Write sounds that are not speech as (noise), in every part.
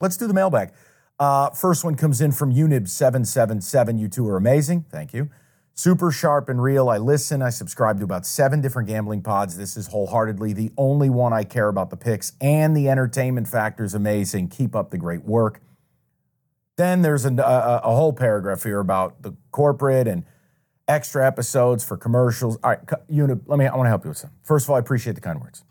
Let's do the mailbag. Uh, first one comes in from Unib777. You two are amazing. Thank you. Super sharp and real. I listen. I subscribe to about seven different gambling pods. This is wholeheartedly the only one I care about the picks, and the entertainment factor is amazing. Keep up the great work. Then there's a, a, a whole paragraph here about the corporate and extra episodes for commercials. All right, Unib, let me. I want to help you with some. First of all, I appreciate the kind words,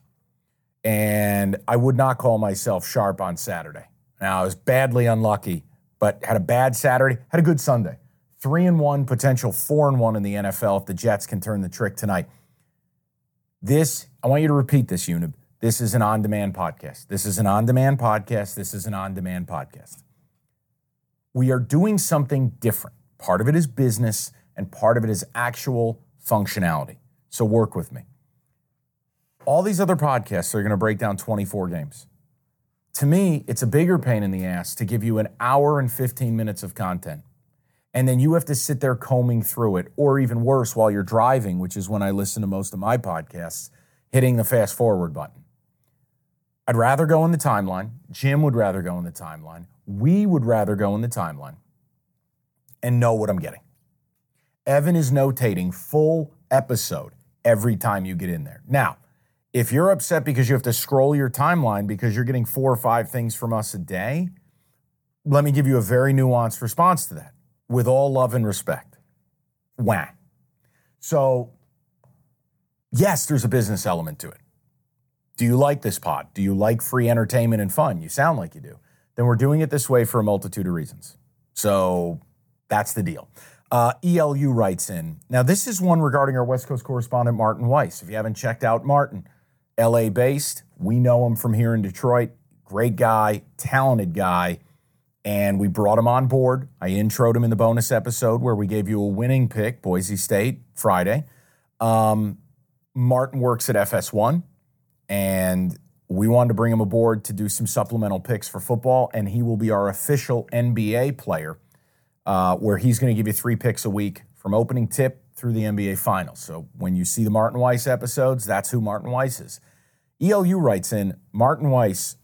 and I would not call myself sharp on Saturday. Now I was badly unlucky, but had a bad Saturday, had a good Sunday three and one, potential four and one in the NFL if the Jets can turn the trick tonight. This, I want you to repeat this, Unib. This is an on demand podcast. This is an on demand podcast. This is an on demand podcast. We are doing something different. Part of it is business, and part of it is actual functionality. So work with me. All these other podcasts are going to break down 24 games. To me, it's a bigger pain in the ass to give you an hour and 15 minutes of content and then you have to sit there combing through it, or even worse, while you're driving, which is when I listen to most of my podcasts, hitting the fast forward button. I'd rather go in the timeline. Jim would rather go in the timeline. We would rather go in the timeline and know what I'm getting. Evan is notating full episode every time you get in there. Now, if you're upset because you have to scroll your timeline because you're getting four or five things from us a day, let me give you a very nuanced response to that with all love and respect. Wah. So, yes, there's a business element to it. Do you like this pod? Do you like free entertainment and fun? You sound like you do. Then we're doing it this way for a multitude of reasons. So that's the deal. Uh, ELU writes in. Now, this is one regarding our West Coast correspondent, Martin Weiss. If you haven't checked out Martin, LA based, we know him from here in Detroit. Great guy, talented guy and we brought him on board. I introed him in the bonus episode where we gave you a winning pick, Boise State, Friday. Um, Martin works at FS1, and we wanted to bring him aboard to do some supplemental picks for football, and he will be our official NBA player, uh, where he's going to give you three picks a week from opening tip through the NBA Finals. So when you see the Martin Weiss episodes, that's who Martin Weiss is. ELU writes in Martin Weiss,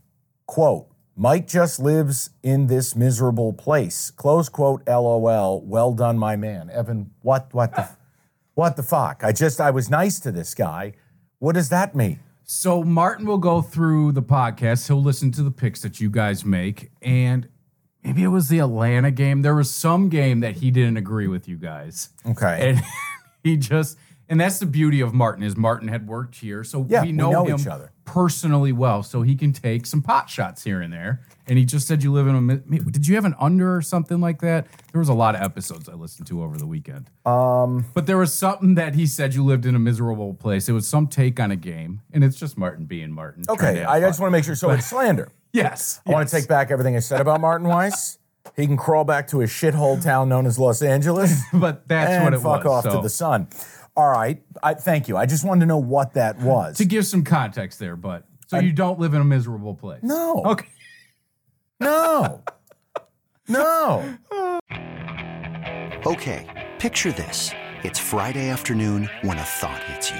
quote, Mike just lives in this miserable place. Close quote, LOL. Well done, my man. Evan, what, what the, (laughs) what the fuck? I just, I was nice to this guy. What does that mean? So Martin will go through the podcast. He'll listen to the picks that you guys make. And maybe it was the Atlanta game. There was some game that he didn't agree with you guys. Okay. And (laughs) he just, and that's the beauty of Martin is Martin had worked here, so Yeah, we we know, know him each other. personally well. So he can take some pot shots here and there. And he just said you live in a. Did you have an under or something like that? There was a lot of episodes I listened to over the weekend. Um, But there was something that he said you lived in a miserable place. It was some take on a game, and it's just Martin being Martin. okay, I fun. just want to make sure. So it's (laughs) slander. Yes, I want to take back everything I said about Martin Weiss. He can crawl back to his shithole town known as Los Angeles. (laughs) But that's and what it fuck was. off to the sun. All right. I, thank you. I just wanted to know what that was. to give some context there, but so you don't live in a miserable place. no. Okay. (laughs) No. No. Okay, picture this. It's Friday afternoon when a thought hits you.